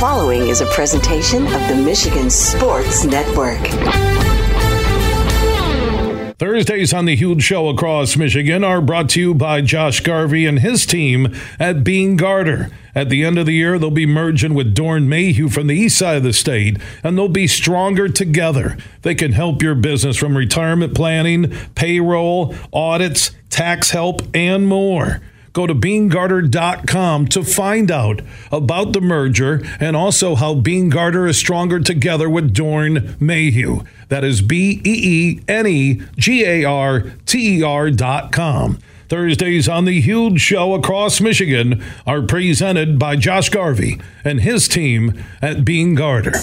following is a presentation of the Michigan Sports Network. Thursdays on the Huge Show across Michigan are brought to you by Josh Garvey and his team at Beene Garter. At the end of the year, they'll be merging with Doeren Mayhew from the east side of the state, and they'll be stronger together. They can help your business from retirement planning, payroll, audits, tax help, and more. Go to beenegarter.com to find out about the merger and also how Beene Garter is stronger together with Doeren Mayhew. That is B E E N E G A R T E R dot com. Thursdays on the Huge Show across Michigan are presented by Josh Garvey and his team at Beene Garter.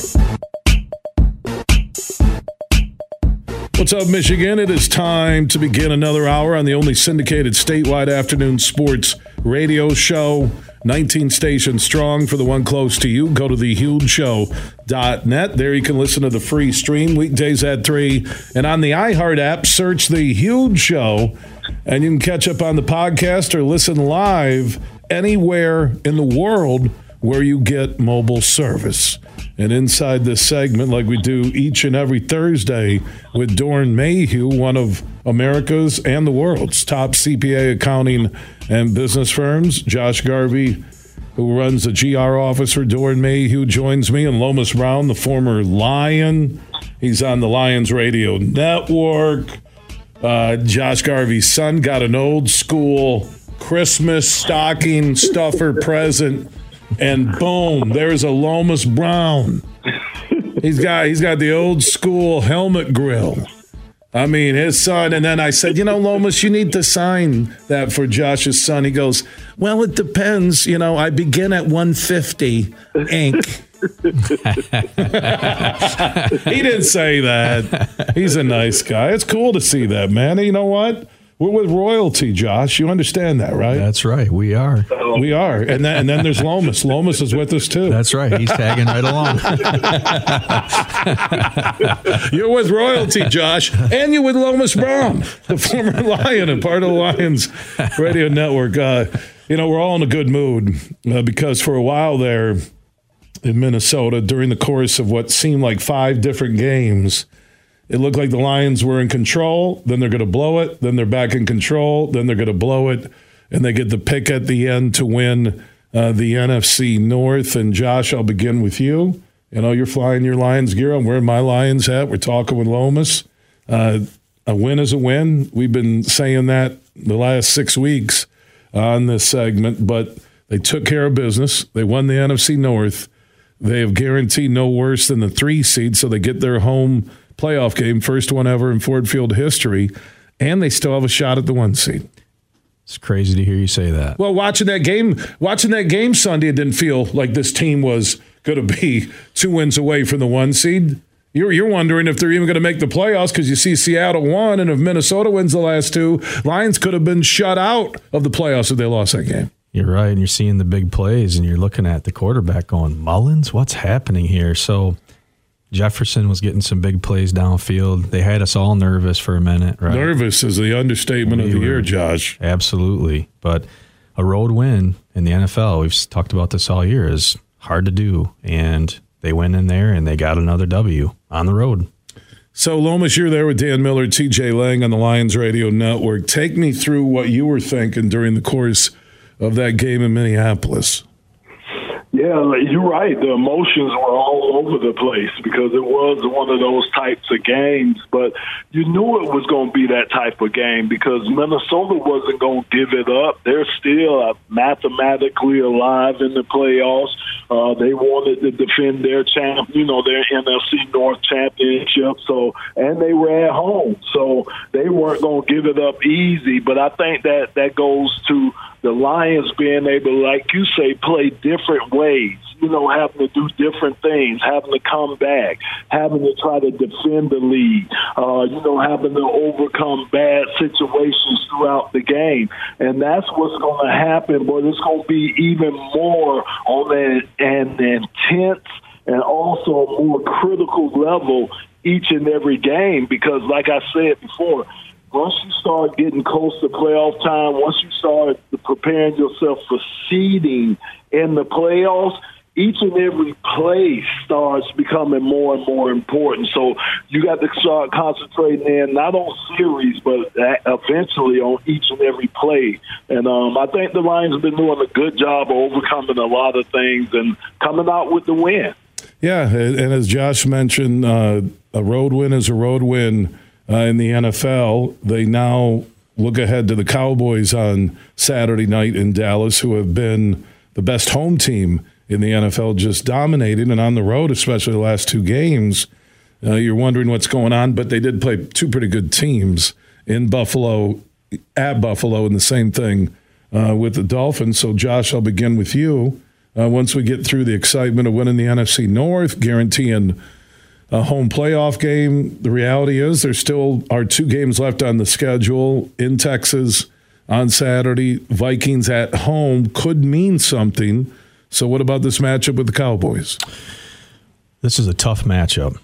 What's up, Michigan? It is time to begin another hour on the only syndicated statewide afternoon sports radio show. 19 stations strong for the one close to you. Go to thehugeshow.net. There you can listen to the free stream weekdays at 3. And on the iHeart app, search The Huge Show, and you can catch up on the podcast or listen live anywhere in the world where you get mobile service. And inside this segment, like we do each and every Thursday with Doeren Mayhew, one of America's and the world's top CPA accounting and business firms, Josh Garvey, who runs the GR office for Doeren Mayhew, joins me, and Lomas Brown, the former Lion. He's on the Lions Radio Network. Uh, Josh Garvey's son got an old school Christmas stocking stuffer present and boom, there's a Lomas Brown. He's got he's got the old school helmet grill. I mean, his son. And then I said, you know, Lomas, you need to sign that for Josh's son. He goes, well, it depends. You know, I begin at 150 ink. he didn't say that. He's a nice guy. It's cool to see that, man. You know what? We're with royalty, Josh. You understand that, right? That's right. We are. We are. And then, and then there's Lomas. Lomas is with us too. That's right. He's tagging right along. you're with royalty, Josh. And you're with Lomas Brown, the former Lion and part of the Lions radio network. Uh, you know, we're all in a good mood uh, because for a while there in Minnesota, during the course of what seemed like five different games, it looked like the Lions were in control. Then they're going to blow it. Then they're back in control. Then they're going to blow it. And they get the pick at the end to win uh, the NFC North. And Josh, I'll begin with you. You know, you're flying your Lions gear. I'm wearing my Lions hat. We're talking with Lomas. Uh, a win is a win. We've been saying that the last six weeks on this segment, but they took care of business. They won the NFC North. They have guaranteed no worse than the three seed, so they get their home playoff game, first one ever in Ford Field history, and they still have a shot at the one seed. It's crazy to hear you say that. Well, watching that game, watching that game Sunday, it didn't feel like this team was going to be two wins away from the one seed. You're, you're wondering if they're even going to make the playoffs because you see Seattle won, and if Minnesota wins the last two, Lions could have been shut out of the playoffs if they lost that game. You're right, and you're seeing the big plays, and you're looking at the quarterback going, Mullens, what's happening here? So Jefferson was getting some big plays downfield. They had us all nervous for a minute, right? Nervous is the understatement we of the year, Josh. Absolutely. But a road win in the NFL, we've talked about this all year, is hard to do. And they went in there and they got another W on the road. So, Lomas, you're there with Dan Miller, TJ Lang on the Lions Radio Network. Take me through what you were thinking during the course of that game in Minneapolis. Yeah, you're right. The emotions were all over the place because it was one of those types of games. But you knew it was going to be that type of game because Minnesota wasn't going to give it up. They're still uh, mathematically alive in the playoffs. Uh, they wanted to defend their champ, you know, their NFC North championship. So, and they were at home, so they weren't going to give it up easy. But I think that that goes to the Lions being able, like you say, play different ways. You know, having to do different things, having to come back, having to try to defend the lead, uh, you know, having to overcome bad situations throughout the game. And that's what's going to happen, but it's going to be even more on an, an intense and also a more critical level each and every game because, like I said before, once you start getting close to playoff time, once you start preparing yourself for seeding in the playoffs, each and every play starts becoming more and more important. So you got to start concentrating in not on series, but eventually on each and every play. And um, I think the Lions have been doing a good job of overcoming a lot of things and coming out with the win. Yeah, and as Josh mentioned, uh, a road win is a road win uh, in the NFL. They now look ahead to the Cowboys on Saturday night in Dallas, who have been the best home team in the NFL, just dominated, and on the road, especially the last two games. Uh, you're wondering what's going on, but they did play two pretty good teams in Buffalo, at Buffalo, and the same thing uh, with the Dolphins. So, Josh, I'll begin with you. Uh, once we get through the excitement of winning the NFC North, guaranteeing a home playoff game, the reality is there still are two games left on the schedule in Texas on Saturday. Vikings at home could mean something. So, what about this matchup with the Cowboys? This is a tough matchup.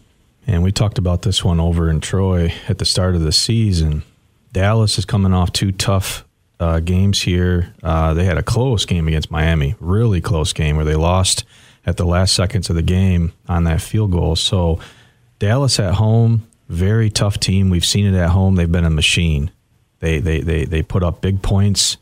And we talked about this one over in Troy at the start of the season. Dallas is coming off two tough uh, games here. Uh, they had a close game against Miami, really close game where they lost at the last seconds of the game on that field goal. So, Dallas at home, very tough team. We've seen it at home. They've been a machine. They they they they put up big points.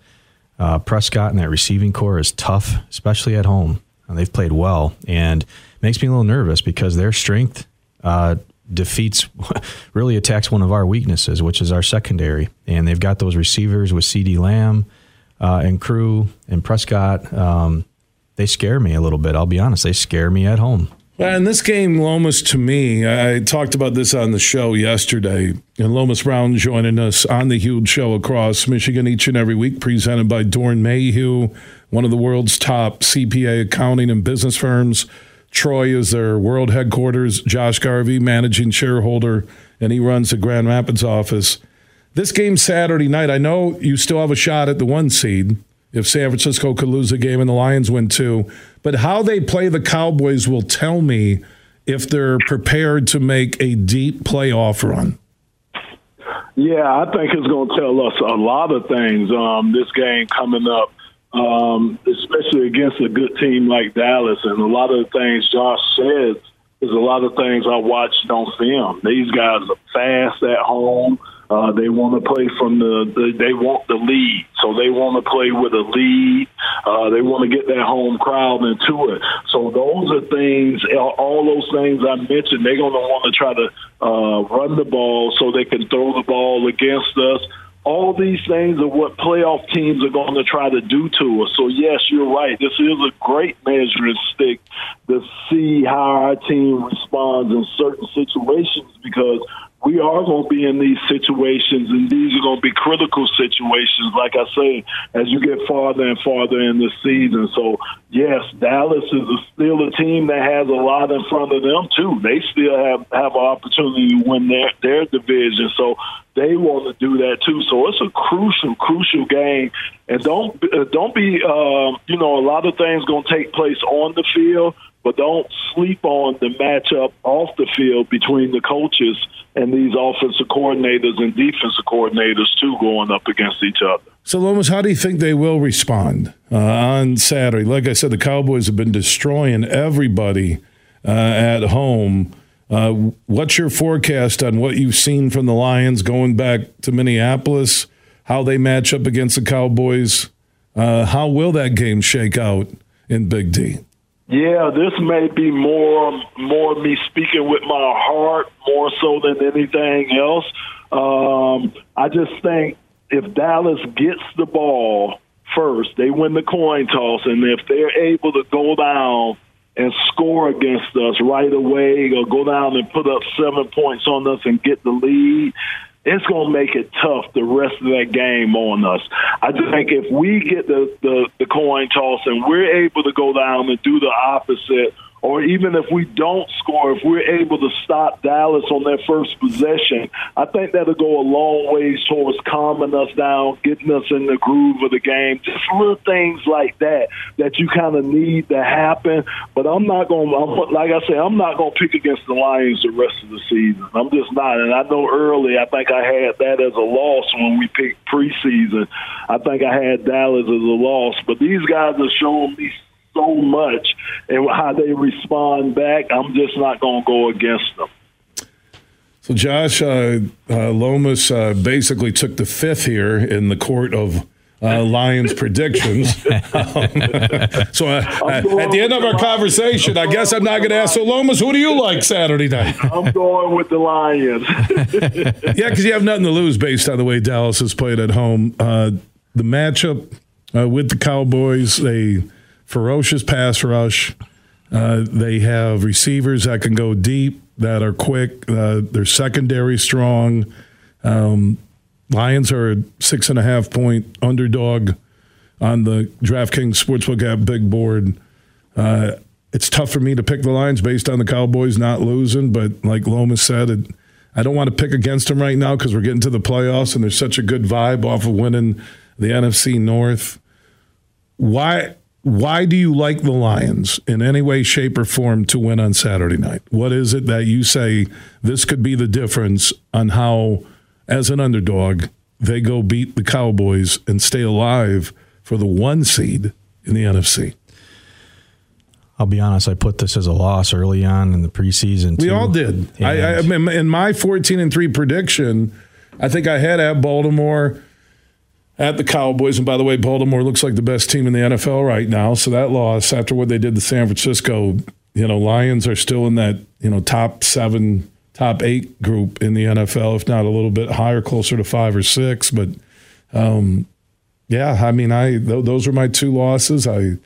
Uh, Prescott and that receiving corps is tough, especially at home. And they've played well, and makes me a little nervous because their strength uh, defeats, really attacks one of our weaknesses, which is our secondary. And they've got those receivers with CeeDee Lamb uh, and Crew and Prescott. Um, they scare me a little bit. I'll be honest; they scare me at home. Well, in this game, Lomas, to me, I talked about this on the show yesterday, and Lomas Brown joining us on the huge show across Michigan each and every week, presented by Doeren Mayhew, one of the world's top CPA accounting and business firms. Troy is their world headquarters. Josh Garvey, managing shareholder, and he runs the Grand Rapids office. This game Saturday night, I know you still have a shot at the one seed if San Francisco could lose a game and the Lions win two. But how they play the Cowboys will tell me if they're prepared to make a deep playoff run. Yeah, I think it's going to tell us a lot of things. Um, this game coming up, um, especially against a good team like Dallas, and a lot of the things Josh said is a lot of things I watched on film. These guys are fast at home. Uh, they want to play from the, the, they want the lead, so they want to play with a lead. Uh, they want to get that home crowd into it. So those are things, all those things I mentioned. They're going to want to try to uh, run the ball so they can throw the ball against us. All these things are what playoff teams are going to try to do to us. So yes, you're right. This is a great measuring stick to see how our team responds in certain situations because we are going to be in these situations, and these are going to be critical situations, like I say, as you get farther and farther in the season. So, yes, Dallas is a, still a team that has a lot in front of them, too. They still have, have an opportunity to win their, their division. So, they want to do that too. So it's a crucial, crucial game. And don't uh, don't be, uh, you know, a lot of things going to take place on the field, but don't sleep on the matchup off the field between the coaches and these offensive coordinators and defensive coordinators too going up against each other. So, Lomas, how do you think they will respond uh, on Saturday? Like I said, the Cowboys have been destroying everybody uh, at home. Uh, what's your forecast on what you've seen from the Lions going back to Minneapolis? How they match up against the Cowboys? Uh, how will that game shake out in Big D? Yeah, this may be more more me speaking with my heart more so than anything else. Um, I just think if Dallas gets the ball first, they win the coin toss, and if they're able to go down and score against us right away, or go down and put up seven points on us and get the lead, it's going to make it tough the rest of that game on us. I think if we get the, the, the coin toss and we're able to go down and do the opposite or even if we don't score, if we're able to stop Dallas on their first possession, I think that'll go a long ways towards calming us down, getting us in the groove of the game. Just little things like that that you kind of need to happen. But I'm not going to, like I said, I'm not going to pick against the Lions the rest of the season. I'm just not. And I know early, I think I had that as a loss when we picked preseason. I think I had Dallas as a loss. But these guys are showing me so much, and how they respond back, I'm just not going to go against them. So, Josh, uh, uh, Lomas uh, basically took the fifth here in the court of uh, Lions predictions. um, so, uh, at the end of our conversation, I guess I'm not going to ask. So, Lomas, who do you like Saturday night? I'm going with the Lions. yeah, because you have nothing to lose based on the way Dallas has played at home. Uh, the matchup with the Cowboys, a ferocious pass rush. they have receivers that can go deep that are quick. Uh, they're secondary strong. Um, Lions are a six and a half point underdog on the DraftKings Sportsbook app big board. Uh, it's tough for me to pick the Lions based on the Cowboys not losing, but like Lomas said, it, I don't want to pick against them right now because we're getting to the playoffs and there's such a good vibe off of winning the NFC North. Why? Why do you like the Lions in any way, shape, or form to win on Saturday night? What is it that you say this could be the difference on how, as an underdog, they go beat the Cowboys and stay alive for the one seed in the NFC? I'll be honest. I put this as a loss early on in the preseason. Too. We all did. I, I, in my fourteen and three prediction, I think I had at Baltimore at the Cowboys. And by the way, Baltimore looks like the best team in the NFL right now. So that loss, after what they did to San Francisco, you know, Lions are still in that, you know, top seven, top eight group in the NFL, if not a little bit higher, closer to five or six. But um, yeah, I mean, I th- those were my two losses. I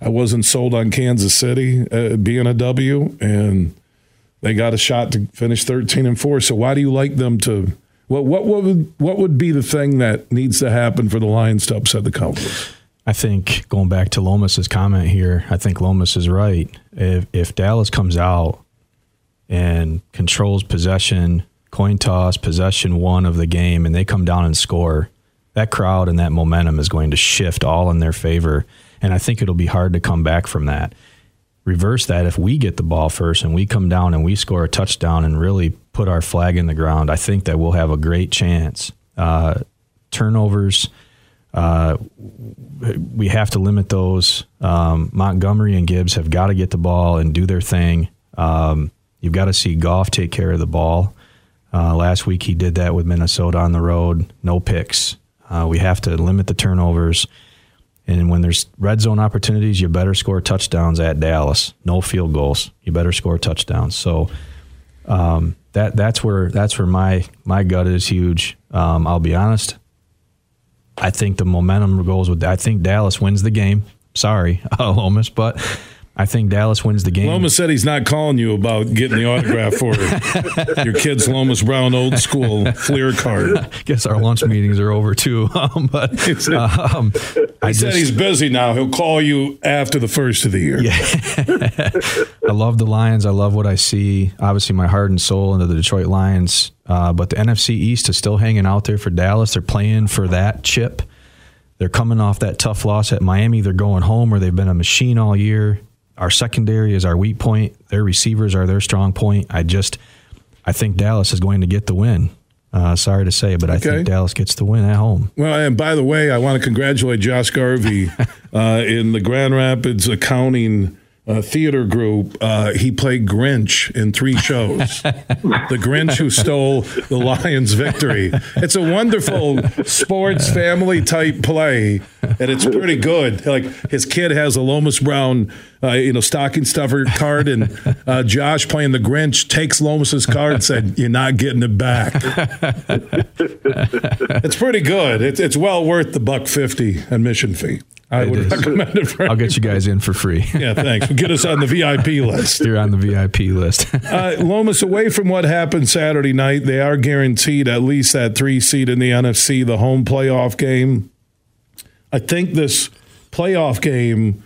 I wasn't sold on Kansas City uh, being a W, and they got a shot to finish thirteen and four. So why do you like them to? What what what would what would be the thing that needs to happen for the Lions to upset the Cowboys? I think going back to Lomas's comment here, I think Lomas is right. If if Dallas comes out and controls possession, coin toss, possession one of the game, and they come down and score, that crowd and that momentum is going to shift all in their favor. And I think it'll be hard to come back from that reverse that if we get the ball first and we come down and we score a touchdown and really put our flag in the ground, I think that we'll have a great chance. Uh, turnovers, uh, we have to limit those. Um, Montgomery and Gibbs have got to get the ball and do their thing. Um, you've got to see Goff take care of the ball. Uh, last week he did that with Minnesota on the road, no picks. Uh, we have to limit the turnovers. And when there's red zone opportunities, you better score touchdowns at Dallas. No field goals. You better score touchdowns. So um, that that's where that's where my my gut is huge. Um, I'll be honest. I think the momentum goes with. I think Dallas wins the game. Sorry, almost, but I think Dallas wins the game. Lomas said he's not calling you about getting the autograph for your kid's Lomas Brown old school Fleer card. Guess our lunch meetings are over too. Um, but um, I said just, he's busy now. He'll call you after the first of the year. Yeah. I love the Lions. I love what I see. Obviously, my heart and soul into the Detroit Lions. Uh, but the NFC East is still hanging out there for Dallas. They're playing for that chip. They're coming off that tough loss at Miami. They're going home where they've been a machine all year our secondary is our weak point. Their receivers are their strong point. I just, I think Dallas is going to get the win. Uh, sorry to say, but I think Dallas gets the win at home. Well, and by the way, I want to congratulate Josh Garvey uh, in the Grand Rapids accounting uh, theater group, uh, he played Grinch in three shows. the Grinch who stole the Lions' victory. It's a wonderful sports family type play, and it's pretty good. Like his kid has a Lomas Brown, uh, you know, stocking stuffer card, and uh, Josh playing the Grinch takes Lomas's card and said, "You're not getting it back." it's pretty good. It's it's well worth the buck fifty admission fee. I would is. recommend it for I'll get you guys in for free. yeah, thanks. Get us on the VIP list. You're on the VIP list. uh, Lomas, away from what happened Saturday night, they are guaranteed at least that three seed in the NFC, the home playoff game. I think this playoff game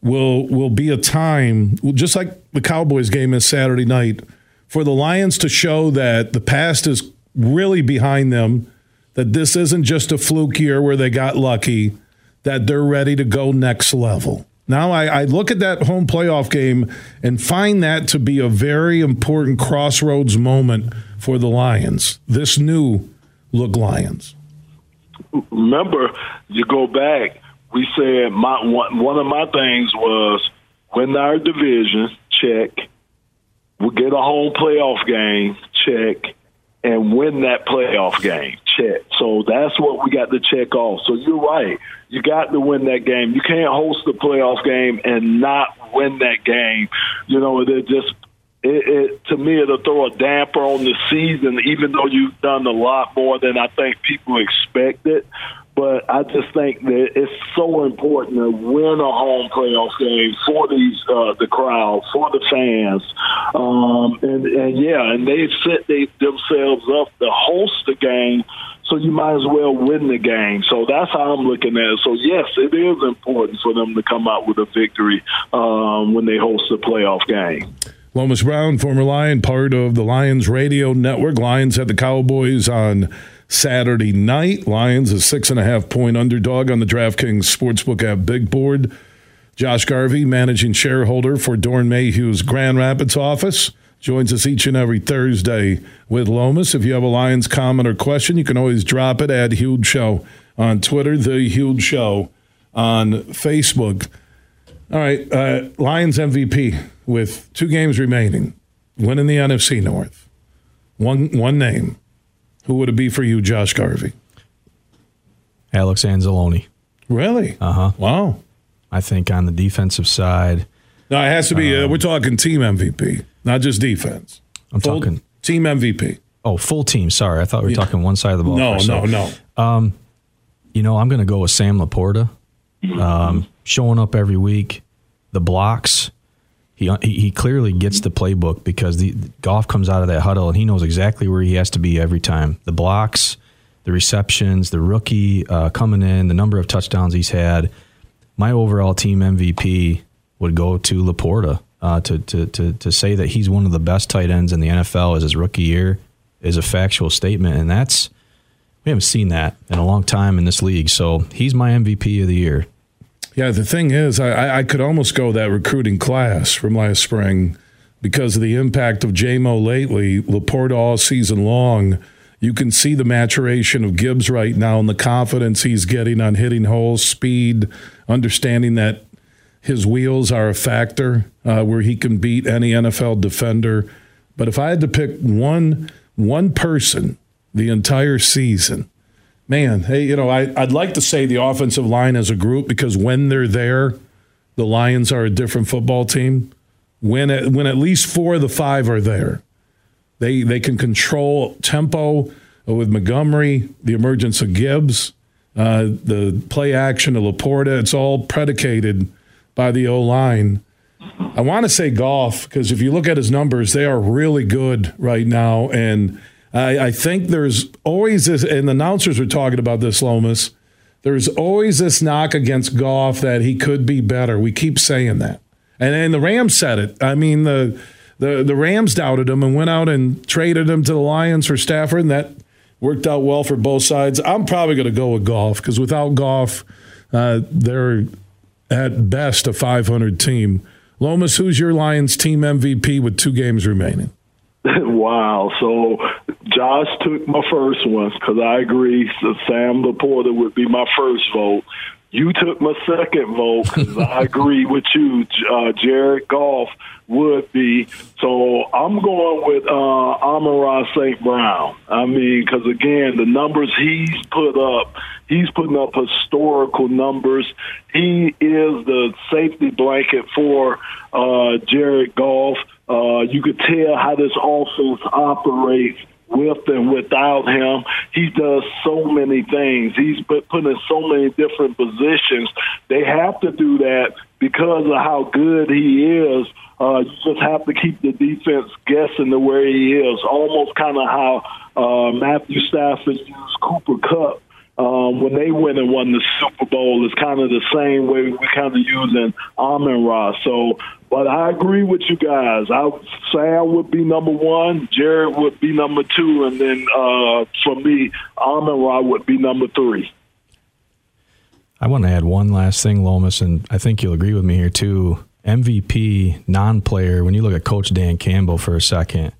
will will be a time, just like the Cowboys game is Saturday night, for the Lions to show that the past is really behind them, that this isn't just a fluke year where they got lucky that they're ready to go next level. Now, I, I, look at that home playoff game and find that to be a very important crossroads moment for the Lions, this new look Lions. Remember, you go back we said my one, one of my things was win our division, check. We'll get a home playoff game, check, and win that playoff game, check. So that's what we got to check off. So you're right. You got to win that game. You can't host the playoff game and not win that game. You know, it just it, it, to me it'll throw a damper on the season, even though you've done a lot more than I think people expected. But I just think that it's so important to win a home playoff game for these uh, the crowd, for the fans, um, and and yeah, and they've set they, themselves up to host the game so you might as well win the game. So that's how I'm looking at it. So yes, it is important for them to come out with a victory um, when they host a playoff game. Lomas Brown, former Lion, part of the Lions radio network. Lions had the Cowboys on Saturday night. Lions a six and a half point underdog on the DraftKings Sportsbook app Big Board. Josh Garvey, managing shareholder for Doeren Mayhew's Grand Rapids office, joins us each and every Thursday with Lomas. If you have a Lions comment or question, you can always drop it at Huge Show on Twitter, The Huge Show on Facebook. All right, uh, Lions MVP with two games remaining, winning the NFC North. One one name. Who would it be for you, Josh Garvey? Alex Anzalone. Really? Uh huh. Wow. I think on the defensive side. No, it has to be. Uh, we're talking team MVP, not just defense. I'm Full talking. team MVP. Oh, full team. Sorry, I thought we were talking one side of the ball. No, no, no. You know, I'm going to go with Sam Laporta, um, showing up every week. The blocks. He, he he clearly gets the playbook because the Goff comes out of that huddle and he knows exactly where he has to be every time. The blocks, the receptions, the rookie uh, coming in, the number of touchdowns he's had. My overall team MVP would go to Laporta. Uh, to, to to to say that he's one of the best tight ends in the NFL as his rookie year is a factual statement, and that's we haven't seen that in a long time in this league. So he's my MVP of the year. Yeah, the thing is, I- I, could almost go that recruiting class from last spring because of the impact of JMO lately, Laporta all season long. You can see the maturation of Gibbs right now and the confidence he's getting on hitting holes, speed, understanding that his wheels are a factor uh, where he can beat any NFL defender. But if I had to pick one one person the entire season, man, hey, you know, I, I'd like to say the offensive line as a group because when they're there, the Lions are a different football team. When at, when at least four of the five are there, they they can control tempo with Montgomery, the emergence of Gibbs, uh, the play action of Laporta. It's all predicated by the O line. I want to say Goff because if you look at his numbers, they are really good right now. And I, I think there's always this, and the announcers were talking about this, Lomas. There's always this knock against Goff that he could be better. We keep saying that. And, then the Rams said it. I mean, the, the, the Rams doubted him and went out and traded him to the Lions for Stafford, and that worked out well for both sides. I'm probably going to go with Goff because without Goff, uh, they're at best a 500 team. Lomas, who's your Lions team MVP with two games remaining? wow. So Josh took my first one because I agree. So Sam Laporta would be my first vote. You took my second vote because I agree with you. Uh, Jared Goff would be. So I'm going with uh, Amon St. Brown. I mean, because again, the numbers he's put up, he's putting up historical numbers. He is the safety blanket for uh, Jared Goff. Uh, you could tell how this offense operates with and without him. He does so many things. He's put, put in so many different positions. They have to do that because of how good he is. Uh, you just have to keep the defense guessing the way he is, almost kind of how uh, Matthew Stafford used Cooper Kupp um, when they went and won the Super Bowl. It's kind of the same way we kind of using Amon Ra. So, but I agree with you guys. I Sam would be number one, Jared would be number two, and then uh, for me, Amon Ra would be number three. I want to add one last thing, Lomas, and I think you'll agree with me here too. MVP non-player. When you look at Coach Dan Campbell for a second,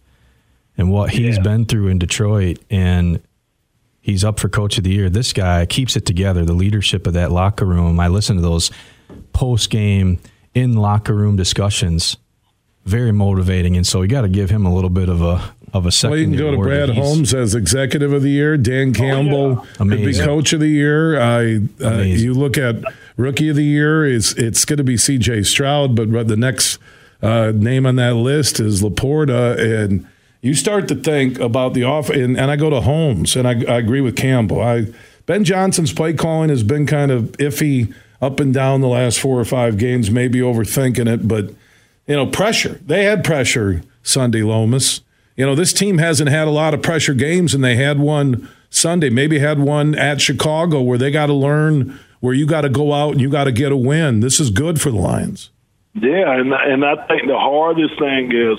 and what he's Yeah. been through in Detroit, and he's up for coach of the year. This guy keeps it together. The leadership of that locker room. I listen to those post game in locker room discussions. Very motivating, and so we got to give him a little bit of a of a second. Well, you can go to Brad Holmes as executive of the year. Dan Campbell oh, yeah. could be coach of the year. I uh, you look at rookie of the year. It's it's going to be C.J. Stroud, but the next uh, name on that list is LaPorta, and you start to think about the off. And, and I go to Holmes, and I, I agree with Campbell. I Ben Johnson's play calling has been kind of iffy up and down the last four or five games. Maybe overthinking it, but you know, pressure. They had pressure Sunday, Lomas. You know, this team hasn't had a lot of pressure games, and they had one Sunday. Maybe had one at Chicago where they got to learn where you got to go out and you got to get a win. This is good for the Lions. Yeah, and and I think the hardest thing is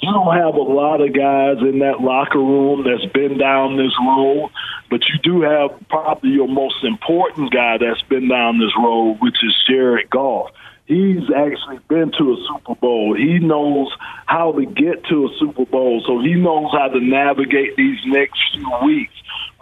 you don't have a lot of guys in that locker room that's been down this road, but you do have probably your most important guy that's been down this road, which is Jared Goff. He's actually been to a Super Bowl. He knows how to get to a Super Bowl, so he knows how to navigate these next few weeks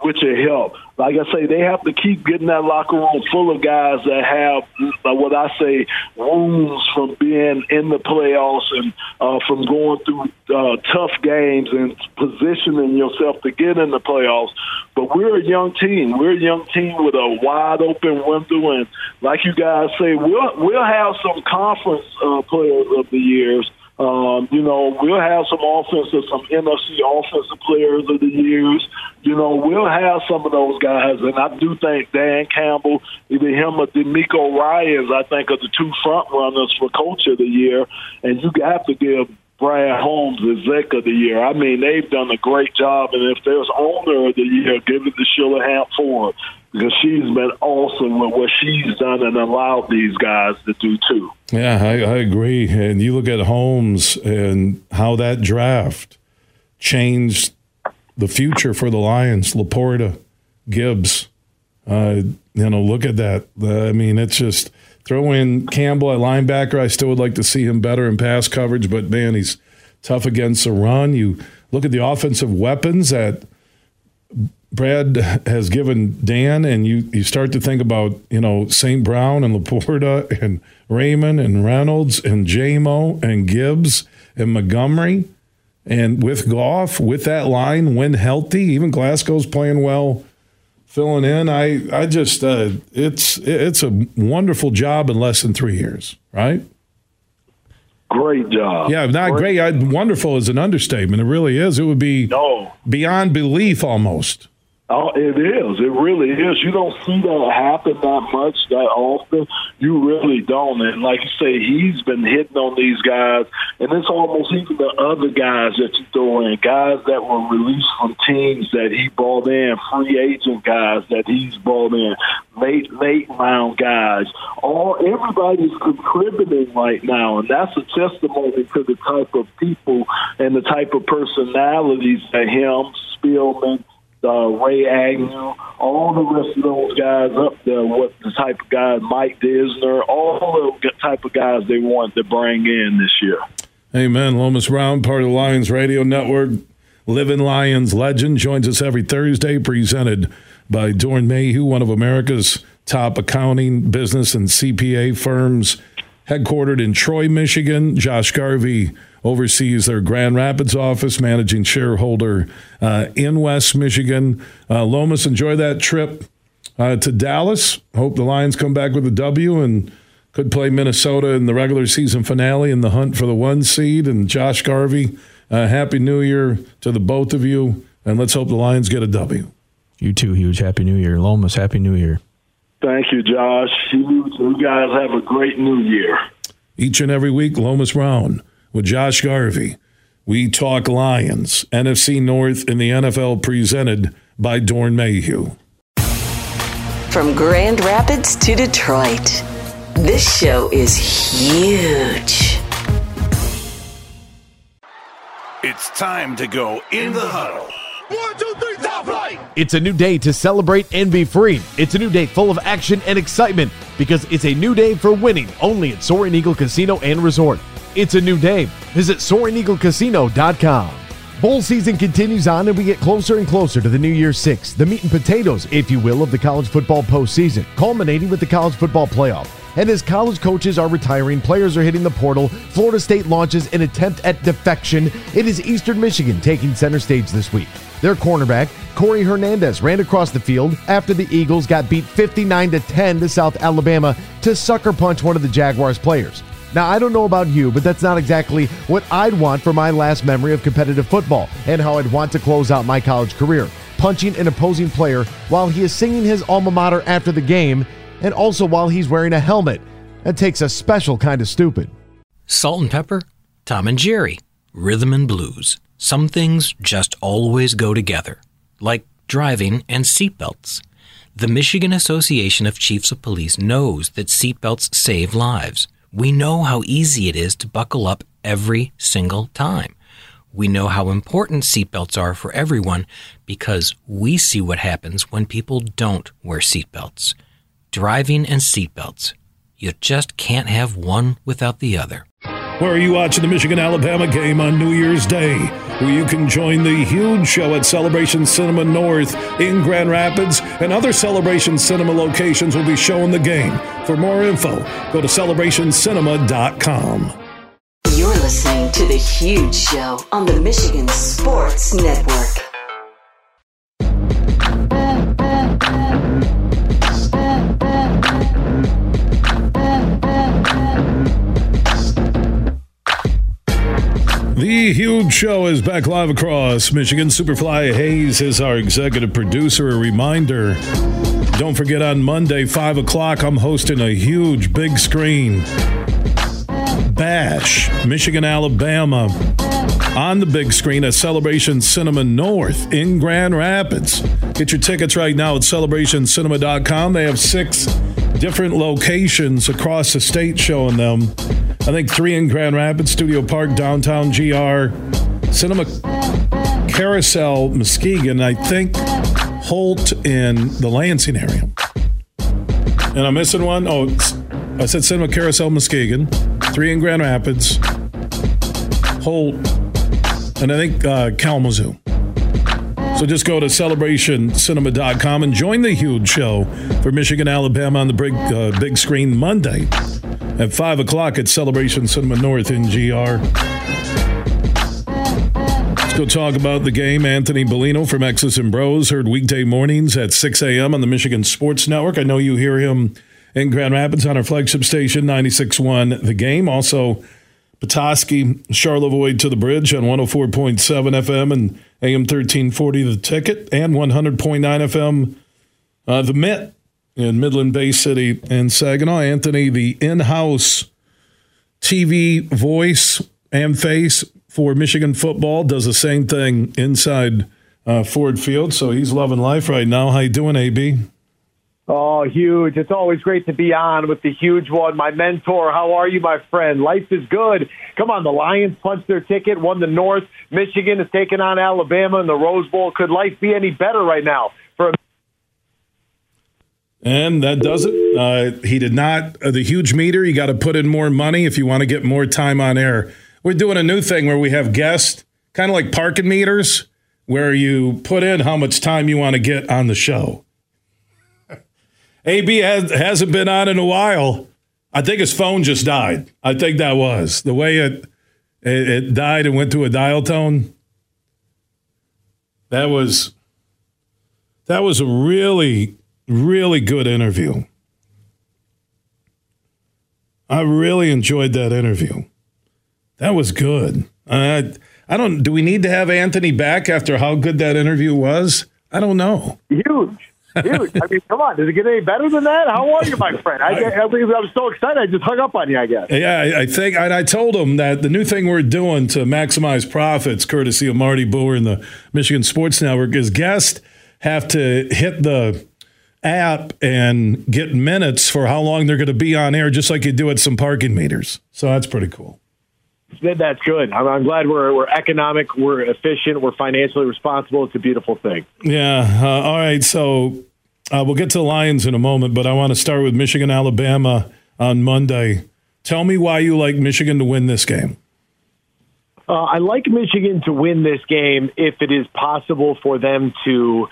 which will help. Like I say, they have to keep getting that locker room full of guys that have what I say wounds from being in the playoffs and uh, from going through uh, tough games and positioning yourself to get in the playoffs. But we're a young team. We're a young team with a wide open window, and like you guys say, we'll we'll have some conference uh, players of the years um, you know, we'll have some offensive, some NFC offensive players of the years. You know, we'll have some of those guys, and I do think Dan Campbell, either him or DeMeco Ryans, I think, are the two front runners for Coach of the Year. And you have to give Brad Holmes the Zek of the Year. I mean, they've done a great job, and if there's owner of the year, give it to Sheila Hamp because she's been awesome with what she's done and allowed these guys to do too. Yeah, I, I agree. And you look at Holmes and how that draft changed the future for the Lions. LaPorta, Gibbs, uh, you know, look at that. I mean, it's just throw in Campbell at linebacker. I still would like to see him better in pass coverage, but man, he's tough against the run. You look at the offensive weapons that Brad has given Dan, and you, you start to think about, you know, St. Brown and LaPorta and Raymond and Reynolds and JMO and Gibbs and Montgomery. And with Goff, with that line, when healthy, even Glasgow's playing well, filling in. I, I just, uh, it's, it's a wonderful job in less than three years, right? Great job. Yeah, not great. great I, wonderful is an understatement. It really is. It would be no. beyond belief almost. Oh, it is. It really is. You don't see that happen that much that often. You really don't. And like you say, he's been hitting on these guys, and it's almost even the other guys that you throw in, guys that were released from teams that he brought in, free agent guys that he's brought in, late late round guys. All everybody's contributing right now, and that's a testimony to the type of people and the type of personalities that him, Spielman uh, Ray Agnew, all the rest of those guys up there, what the type of guys, Mike Disner, all the type of guys they want to bring in this year. Amen. Lomas Brown, part of the Lions Radio Network, Living Lions legend, joins us every Thursday, presented by Doeren Mayhew, one of America's top accounting, business, and CPA firms, headquartered in Troy, Michigan. Josh Garvey oversees their Grand Rapids office, managing shareholder uh, in West Michigan. Uh, Lomas, enjoy that trip uh, to Dallas. Hope the Lions come back with a W and could play Minnesota in the regular season finale in the hunt for the one seed. And Josh Garvey, uh, Happy New Year to the both of you. And let's hope the Lions get a W. You too, huge. Happy New Year. Lomas, Happy New Year. Thank you, Josh. You, you guys have a great new year. Each and every week, Lomas Brown with Josh Garvey. We talk Lions, NFC North in the NFL presented by Doeren Mayhew. From Grand Rapids to Detroit, this show is huge. It's time to go in the huddle. One, two, three, top flight! It's a new day to celebrate and be free. It's a new day full of action and excitement because it's a new day for winning only at Soaring Eagle Casino and Resort. It's a new day. Visit SoaringEagleCasino.com. Bowl season continues on, and we get closer and closer to the New Year Six, the meat and potatoes, if you will, of the college football postseason, culminating with the college football playoff. And as college coaches are retiring, players are hitting the portal, Florida State launches an attempt at defection. It is Eastern Michigan taking center stage this week. Their cornerback, Corey Hernandez, ran across the field after the Eagles got beat 59 to 10 to South Alabama to sucker punch one of the Jaguars players. Now, I don't know about you, but that's not exactly what I'd want for my last memory of competitive football and how I'd want to close out my college career. Punching an opposing player while he is singing his alma mater after the game and also while he's wearing a helmet. That takes a special kind of stupid. Salt and pepper, Tom and Jerry, rhythm and blues. Some things just always go together, like driving and seatbelts. The Michigan Association of Chiefs of Police knows that seatbelts save lives. We know how easy it is to buckle up every single time. We know how important seatbelts are for everyone because we see what happens when people don't wear seatbelts. Driving and seatbelts. You just can't have one without the other. Where are you watching the Michigan Alabama game on New Year's Day? Where you can join the huge show at Celebration Cinema North in Grand Rapids, and other Celebration Cinema locations will be showing the game. For more info, go to celebrationcinema.com. You're listening to The Huge Show on the Michigan Sports Network. The huge show is back live across Michigan. Superfly Hayes is our executive producer. A reminder don't forget on Monday, 5 o'clock, I'm hosting a huge big screen bash, Michigan, Alabama, on the big screen at Celebration Cinema North in Grand Rapids. Get your tickets right now at celebrationcinema.com. They have six different locations across the state showing them. I think three in Grand Rapids, Studio Park, downtown GR, Cinema Carousel, Muskegon, I think Holt in the Lansing area. And I'm missing one. Oh, I said Cinema Carousel, Muskegon, three in Grand Rapids, Holt, and I think uh, Kalamazoo. So just go to celebrationcinema.com and join the huge show for Michigan, Alabama on the big, uh, big screen Monday at 5 o'clock at Celebration Cinema North in GR. Let's go talk about the game. Anthony Bellino from X's and Bros heard weekday mornings at 6 a.m. on the Michigan Sports Network. I know you hear him in Grand Rapids on our flagship station, 96.1 The Game. Also, Petoskey, Charlevoix to the Bridge on 104.7 FM and AM 1340 The Ticket and 100.9 FM uh, The Mitt in Midland Bay City and Saginaw. Anthony, the in house TV voice and face for Michigan football, does the same thing inside uh, Ford Field. So he's loving life right now. How you doing, AB? Oh, huge. It's always great to be on with the huge one. My mentor, how are you, my friend? Life is good. Come on, the Lions punched their ticket, won the North. Michigan is taking on Alabama in the Rose Bowl. Could life be any better right now for a And that does it. Uh, he did not. Uh, the huge meter, you got to put in more money if you want to get more time on air. We're doing a new thing where we have guests, kind of like parking meters, where you put in how much time you want to get on the show. AB has, hasn't been on in a while. I think his phone just died. I think that was the way it, it, it died and went to a dial tone. That was that was a really really good interview. I really enjoyed that interview. That was good. I I don't. Do we need to have Anthony back after how good that interview was? I don't know. huge? Huge. I mean, come on. Does it get any better than that? How are you, my friend? I, I, I was so excited. I just hung up on you, I guess. Yeah, I, I think and I told him that the new thing we're doing to maximize profits, courtesy of Marty Boer and the Michigan Sports Network, is guests have to hit the app and get minutes for how long they're going to be on air, just like you do at some parking meters. So that's pretty cool. That's good. I'm, I'm glad we're, we're economic, we're efficient, we're financially responsible. It's a beautiful thing. Yeah. Uh, all right. So uh, we'll get to the Lions in a moment, but I want to start with Michigan, Alabama on Monday. Tell me why you like Michigan to win this game. Uh, I like Michigan to win this game if it is possible for them to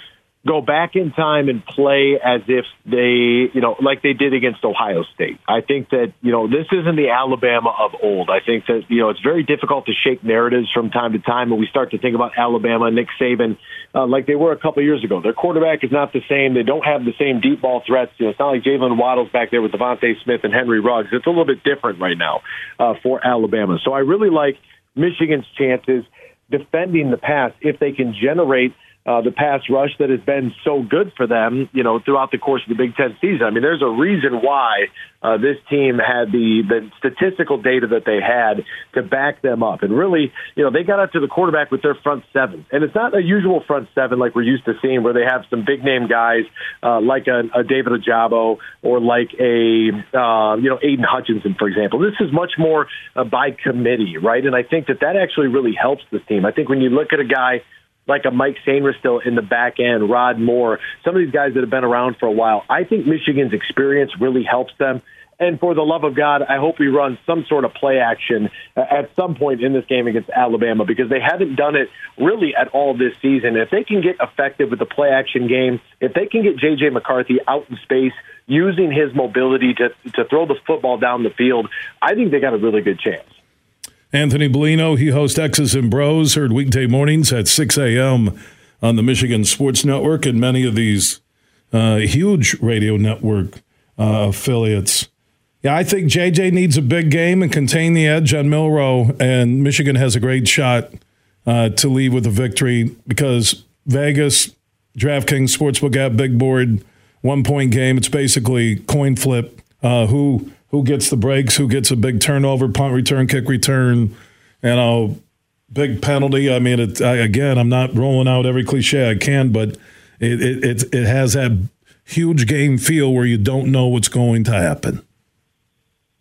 go back in time and play as if they, you know, like they did against Ohio State. I think that, you know, this isn't the Alabama of old. I think that, you know, it's very difficult to shake narratives from time to time when we start to think about Alabama Nick Saban uh, like they were a couple years ago. Their quarterback is not the same. They don't have the same deep ball threats. You know, it's not like Jaylen Waddle's back there with DeVonta Smith and Henry Ruggs. It's a little bit different right now uh, for Alabama. So I really like Michigan's chances defending the pass if they can generate uh, the pass rush that has been so good for them, you know, throughout the course of the Big Ten season. I mean, there's a reason why uh, this team had the the statistical data that they had to back them up, and really, you know, they got up to the quarterback with their front seven, and it's not a usual front seven like we're used to seeing, where they have some big name guys uh, like a, a David Ojabo or like a uh, you know Aidan Hutchinson, for example. This is much more uh, by committee, right? And I think that that actually really helps this team. I think when you look at a guy like a Mike Sainristil in the back end, Rod Moore, some of these guys that have been around for a while. I think Michigan's experience really helps them. And for the love of God, I hope we run some sort of play action at some point in this game against Alabama because they haven't done it really at all this season. If they can get effective with the play action game, if they can get J.J. McCarthy out in space, using his mobility to, to throw the football down the field, I think they got a really good chance. Anthony Bellino, he hosts X's and Bros, heard weekday mornings at 6 a.m. on the Michigan Sports Network and many of these uh, huge radio network uh, affiliates. Yeah, I think JJ needs a big game and contain the edge on Milroe, and Michigan has a great shot uh, to leave with a victory because Vegas, DraftKings Sportsbook app, big board, one point game. It's basically coin flip. Uh, who who gets the breaks, who gets a big turnover, punt return, kick return, you know, big penalty. I mean, it, I, again, I'm not rolling out every cliche I can, but it, it, it, it has that huge game feel where you don't know what's going to happen.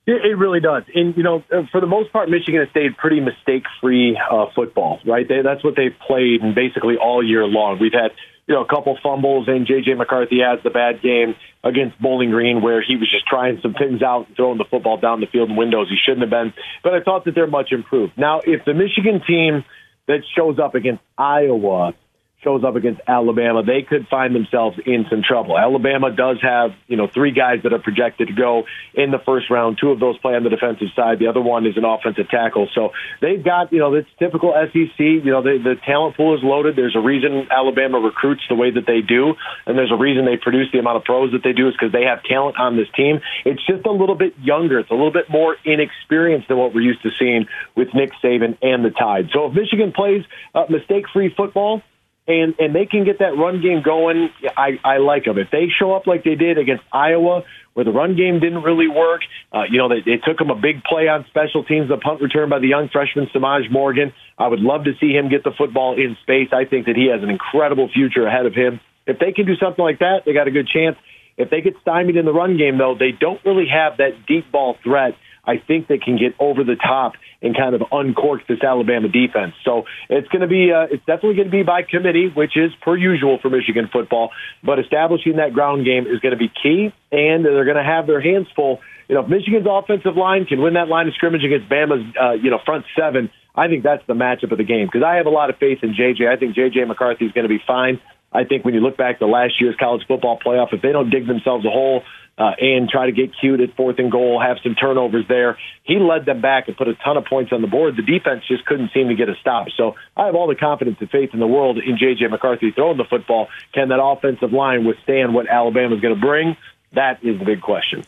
It really does, and you know, for the most part, Michigan has stayed pretty mistake-free uh, football. Right, they, that's what they've played, and basically all year long. We've had you know, a couple fumbles, and J.J. McCarthy has the bad game against Bowling Green where he was just trying some things out and throwing the football down the field in windows he shouldn't have been. But I thought that they're much improved. Now, if the Michigan team that shows up against Iowa shows up against Alabama, they could find themselves in some trouble. Alabama does have, you know, three guys that are projected to go in the first round. Two of those play on the defensive side. The other one is an offensive tackle. So they've got, you know, it's typical SEC. You know, the, the talent pool is loaded. There's a reason Alabama recruits the way that they do, and there's a reason they produce the amount of pros that they do is because they have talent on this team. It's just a little bit younger. It's a little bit more inexperienced than what we're used to seeing with Nick Saban and the Tide. So if Michigan plays uh, mistake-free football, and and they can get that run game going. I, I like them. If they show up like they did against Iowa, where the run game didn't really work, uh, you know, they, they took them a big play on special teams, the punt return by the young freshman Semaj Morgan. I would love to see him get the football in space. I think that he has an incredible future ahead of him. If they can do something like that, they got a good chance. If they get stymied in the run game, though, they don't really have that deep ball threat I think they can get over the top and kind of uncork this Alabama defense. So it's going to be, uh, it's definitely going to be by committee, which is per usual for Michigan football. But establishing that ground game is going to be key, and they're going to have their hands full. You know, if Michigan's offensive line can win that line of scrimmage against Bama's, uh, you know, front seven, I think that's the matchup of the game because I have a lot of faith in JJ. I think JJ McCarthy is going to be fine. I think when you look back to last year's college football playoff, if they don't dig themselves a hole uh, and try to get cute at fourth and goal, have some turnovers there. He led them back and put a ton of points on the board. The defense just couldn't seem to get a stop. So I have all the confidence and faith in the world in J.J. McCarthy throwing the football. Can that offensive line withstand what Alabama's going to bring? That is the big question.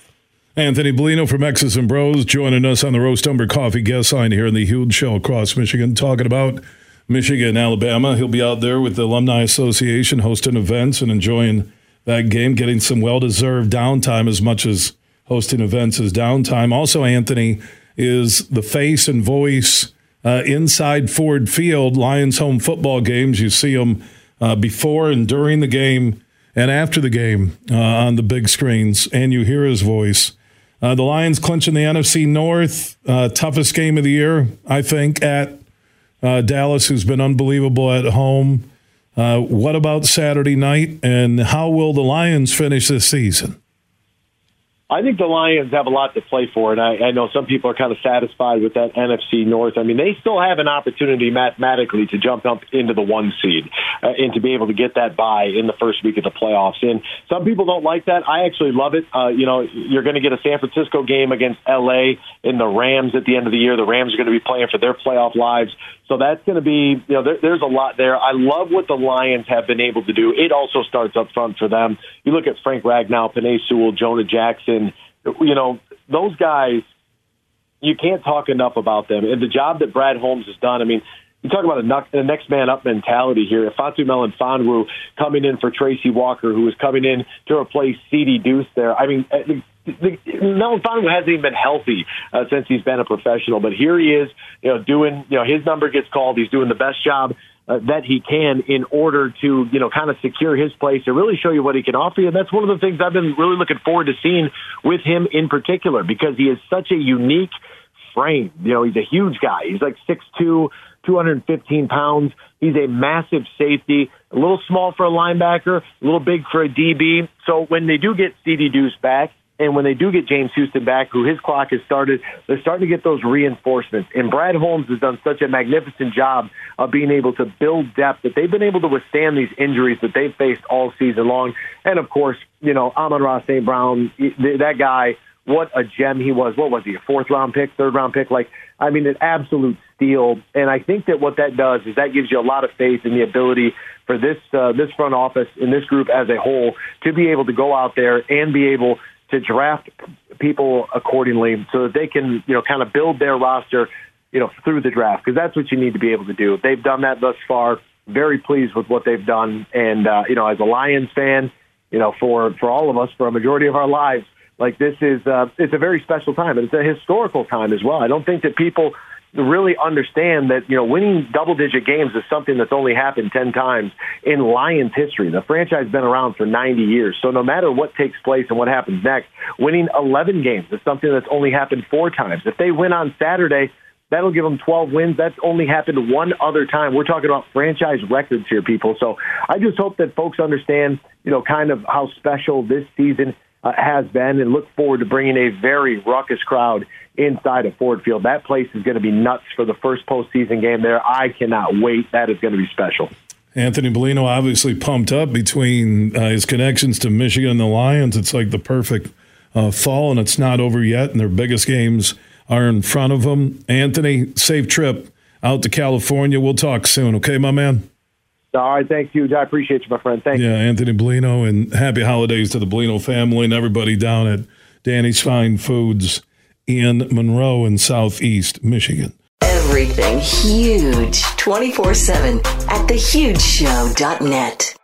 Anthony Bellino from X's and Bros joining us on the Roast Umber Coffee guest line here in the huge show across Michigan, talking about Michigan, Alabama. He'll be out there with the Alumni Association hosting events and enjoying that game, getting some well deserved downtime as much as hosting events is downtime. Also, Anthony is the face and voice uh, inside Ford Field, Lions home football games. You see him uh, before and during the game and after the game uh, on the big screens, and you hear his voice. Uh, the Lions clinching the NFC North, uh, toughest game of the year, I think, at uh, Dallas, who's been unbelievable at home. Uh, what about Saturday night, and how will the Lions finish this season? I think the Lions have a lot to play for, and I, I know some people are kind of satisfied with that NFC North. I mean, they still have an opportunity mathematically to jump up into the one seed uh, and to be able to get that bye in the first week of the playoffs. And some people don't like that. I actually love it. Uh, you know, you're going to get a San Francisco game against LA and the Rams at the end of the year. The Rams are going to be playing for their playoff lives. So that's going to be, you know, there, there's a lot there. I love what the Lions have been able to do. It also starts up front for them. You look at Frank Ragnow, Penei Sewell, Jonah Jackson, you know, those guys, you can't talk enough about them. And the job that Brad Holmes has done, I mean, you talk about a, next man up mentality here. Fatu Melifonwu coming in for Tracy Walker, who is coming in to replace Ceedy Duce there. I mean, the, the, Melifonwu hasn't even been healthy uh, since he's been a professional, but here he is, you know, doing, you know, his number gets called. He's doing the best job uh, that he can in order to, you know, kind of secure his place and really show you what he can offer you. And that's one of the things I've been really looking forward to seeing with him in particular because he is such a unique frame. You know, he's a huge guy. He's like 6'2", 215 pounds. He's a massive safety, a little small for a linebacker, a little big for a DB. So when they do get Ceedy Duce back, and when they do get James Houston back, who his clock has started, they're starting to get those reinforcements. And Brad Holmes has done such a magnificent job of being able to build depth that they've been able to withstand these injuries that they've faced all season long. And of course, you know, Amon-Ra St. Brown, that guy, what a gem he was. What was he, a fourth round pick, third round pick? Like, I mean, an absolute steal. And I think that what that does is that gives you a lot of faith in the ability for this uh, this front office and this group as a whole to be able to go out there and be able to draft people accordingly so that they can, you know, kind of build their roster, you know, through the draft because that's what you need to be able to do. They've done that thus far. Very pleased with what they've done, and uh, you know, as a Lions fan, you know, for for all of us, for a majority of our lives, like this is uh, it's a very special time, and it's a historical time as well. I don't think that people really understand that you know winning double digit games is something that's only happened 10 times in Lions history. The franchise has been around for 90 years. So no matter what takes place and what happens next, winning 11 games is something that's only happened four times. If they win on Saturday, that'll give them 12 wins. That's only happened one other time. We're talking about franchise records here, people. So I just hope that folks understand, you know, kind of how special this season uh, has been and look forward to bringing a very ruckus crowd inside of Ford Field. That place is going to be nuts for the first postseason game there. I cannot wait. That is going to be special. Anthony Bellino obviously pumped up between uh, his connections to Michigan and the Lions. It's like the perfect uh, fall, and it's not over yet, and their biggest games are in front of them. Anthony, safe trip out to California. We'll talk soon, okay, my man? All right, thank you. I appreciate you, my friend. Thank yeah, you. Yeah, Anthony Bellino, and happy holidays to the Bellino family and everybody down at Danny's Fine Foods in Monroe in Southeast Michigan. Everything huge 24 7 at thehugeshow.net.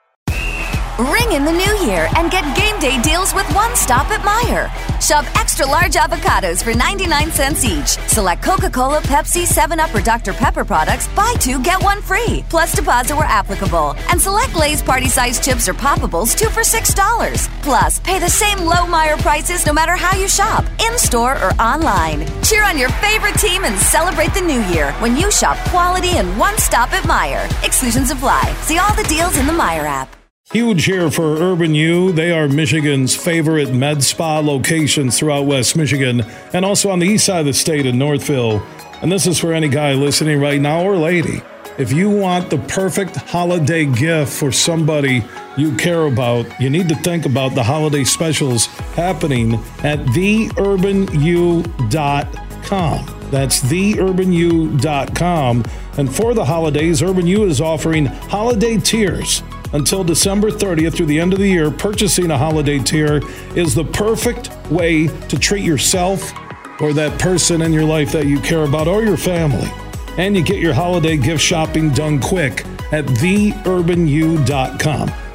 Ring in the new year and get game day deals with One Stop at Meijer. Shop extra large avocados for 99 cents each. Select Coca Cola, Pepsi, 7-Up, or Dr. Pepper products, buy two, get one free. Plus deposit where applicable. And select Lay's party size chips or poppables, two for $6. Plus, pay the same low Meijer prices no matter how you shop, in store or online. Cheer on your favorite team and celebrate the new year when you shop quality and one stop at Meijer. Exclusions apply. See all the deals in the Meijer app. Huge here for Urban U. They are Michigan's favorite med spa locations throughout West Michigan and also on the east side of the state in Northville. And this is for any guy listening right now or lady. If you want the perfect holiday gift for somebody you care about, you need to think about the holiday specials happening at theurbanu.com. That's theurbanu.com. And for the holidays, Urban U is offering holiday tiers until December 30th through the end of the year, purchasing a holiday tier is the perfect way to treat yourself or that person in your life that you care about or your family. And you get your holiday gift shopping done quick at theurbanu.com.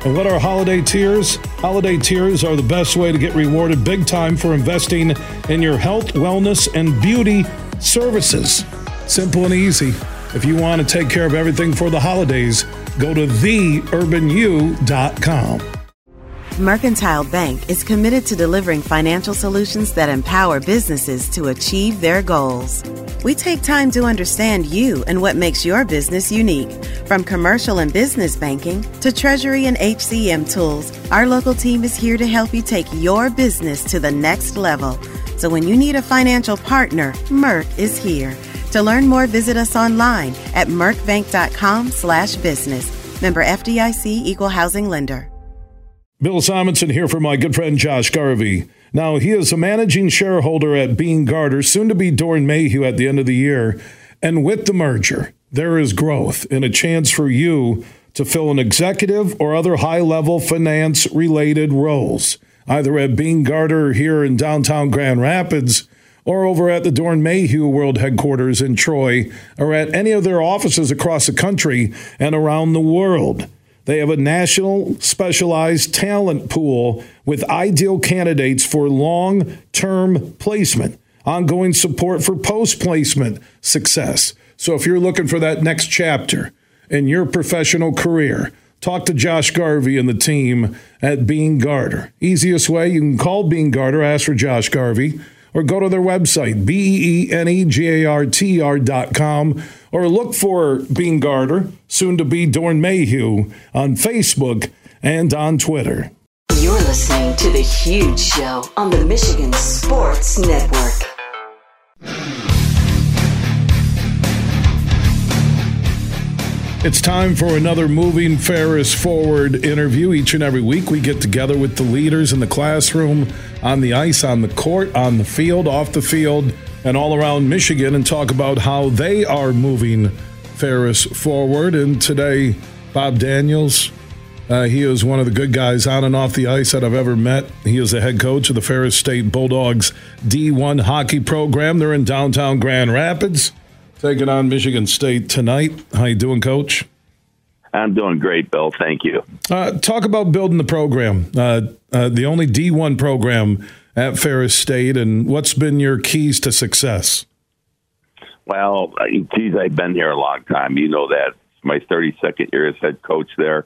And what are holiday tiers? Holiday tiers are the best way to get rewarded big time for investing in your health, wellness, and beauty services. Simple and easy. If you want to take care of everything for the holidays, go to theurbanu.com. Mercantile Bank is committed to delivering financial solutions that empower businesses to achieve their goals. We take time to understand you and what makes your business unique. From commercial and business banking to treasury and HCM tools, our local team is here to help you take your business to the next level. So when you need a financial partner, Merc is here. To learn more, visit us online at mercbank.com slash business. Member FDIC Equal Housing Lender. Bill Simonson here for my good friend Josh Garvey. Now, he is a managing shareholder at Beene Garter, soon to be Doeren Mayhew at the end of the year. And with the merger, there is growth and a chance for you to fill an executive or other high level finance related roles, either at Beene Garter here in downtown Grand Rapids or over at the Doeren Mayhew World Headquarters in Troy or at any of their offices across the country and around the world. They have a national specialized talent pool with ideal candidates for long term placement, ongoing support for post placement success. So if you're looking for that next chapter in your professional career, talk to Josh Garvey and the team at Beene Garter. Easiest way, you can call Beene Garter, ask for Josh Garvey or go to their website, B-E-E-N-E-G-A-R-T-R dot com, or look for Beene Garter, soon to be Doeren Mayhew, on Facebook and on Twitter. You're listening to The Huge Show on the Michigan Sports Network. It's time for another Moving Ferris Forward interview. Each and every week, we get together with the leaders in the classroom, on the ice, on the court, on the field, off the field, and all around Michigan and talk about how they are moving Ferris forward. And today, Bob Daniels, uh, he is one of the good guys on and off the ice that I've ever met. He is the head coach of the Ferris State Bulldogs D1 hockey program. They're in downtown Grand Rapids taking on Michigan State tonight. How you doing, Coach? I'm doing great, Bill. Thank you. Uh, talk about building the program, uh, uh, the only D1 program at Ferris State, and what's been your keys to success? Well, geez, I've been here a long time. You know that. It's my 32nd year as head coach there.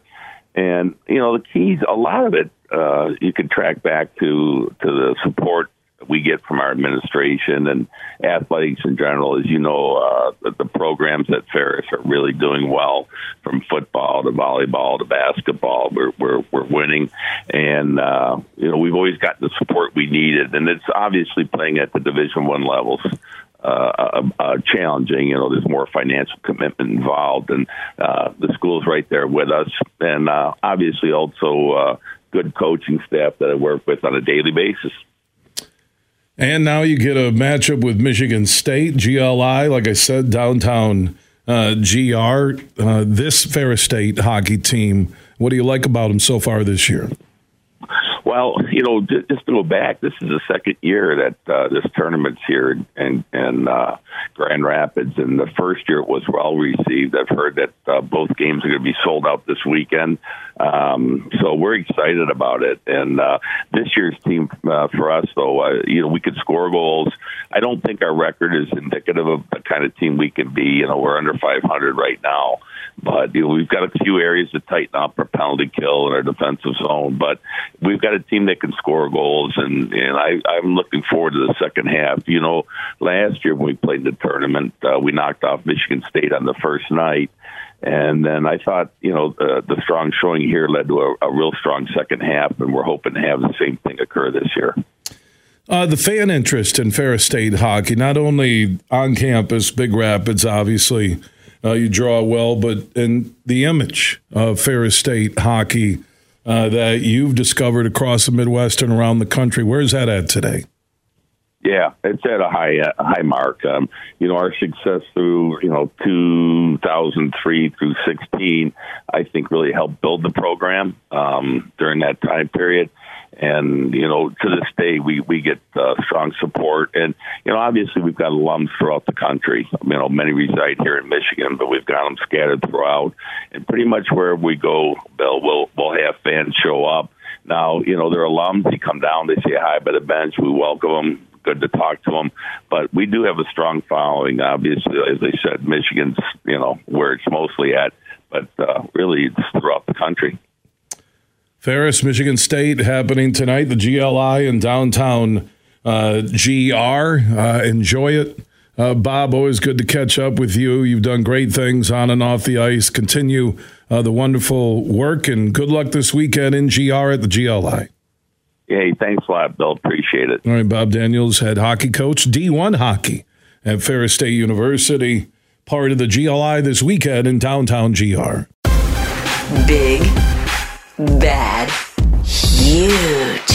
And, you know, the keys, a lot of it, uh, you can track back to, to the support we get from our administration and athletics in general. As you know, uh, the, programs at Ferris are really doing well, from football to volleyball to basketball. We're we're, we're winning, and uh, you know we've always got the support we needed, and it's obviously playing at the Division One levels. Uh, uh, uh, challenging. You know, there's more financial commitment involved, and uh, the school's right there with us, and uh, obviously also uh, good coaching staff that I work with on a daily basis. And now you get a matchup with Michigan State, GLI, like I said, downtown uh, GR. Uh, this Ferris State hockey team, what do you like about them so far this year? Well, you know, just to go back, this is the second year that uh, this tournament's here in, in uh, Grand Rapids, and the first year it was well received. I've heard that uh, both games are going to be sold out this weekend, um, so we're excited about it. And uh, this year's team uh, for us, though, uh, you know, we could score goals. I don't think our record is indicative of the kind of team we can be. You know, we're under 500 right now. But you know, we've got a few areas to tighten up our penalty kill and our defensive zone. But we've got a team that can score goals, and and I, I'm looking forward to the second half. You know, last year when we played in the tournament, uh, we knocked off Michigan State on the first night. And then I thought, you know, the, the strong showing here led to a, a real strong second half, and we're hoping to have the same thing occur this year. Uh, the fan interest in Ferris State hockey, not only on campus, Big Rapids, obviously, uh, you draw well, but in the image of Ferris State hockey uh, that you've discovered across the Midwest and around the country, where's that at today? Yeah, it's at a high uh, high mark. Um, you know, our success through you know 2003 through 16, I think really helped build the program um, during that time period and you know to this day we we get uh, strong support. And you know obviously we've got alums throughout the country. You know many reside here in Michigan but we've got them scattered throughout. And pretty much wherever we go Bill we'll we'll have fans show up. Now you know they're alums. They come down they say hi by the bench. We welcome them good to talk to them but we do have a strong following obviously. As I said Michigan's you know where it's mostly at. But uh, really it's throughout the country Ferris, Michigan State happening tonight. The GLI in downtown uh, GR. Uh, enjoy it. Uh, Bob, always good to catch up with you. You've done great things on and off the ice. Continue uh, the wonderful work and good luck this weekend in GR at the GLI. Hey, thanks a lot, Bill. Appreciate it. All right, Bob Daniels, head hockey coach, D1 hockey at Ferris State University, part of the GLI this weekend in downtown GR. Big, bad, huge.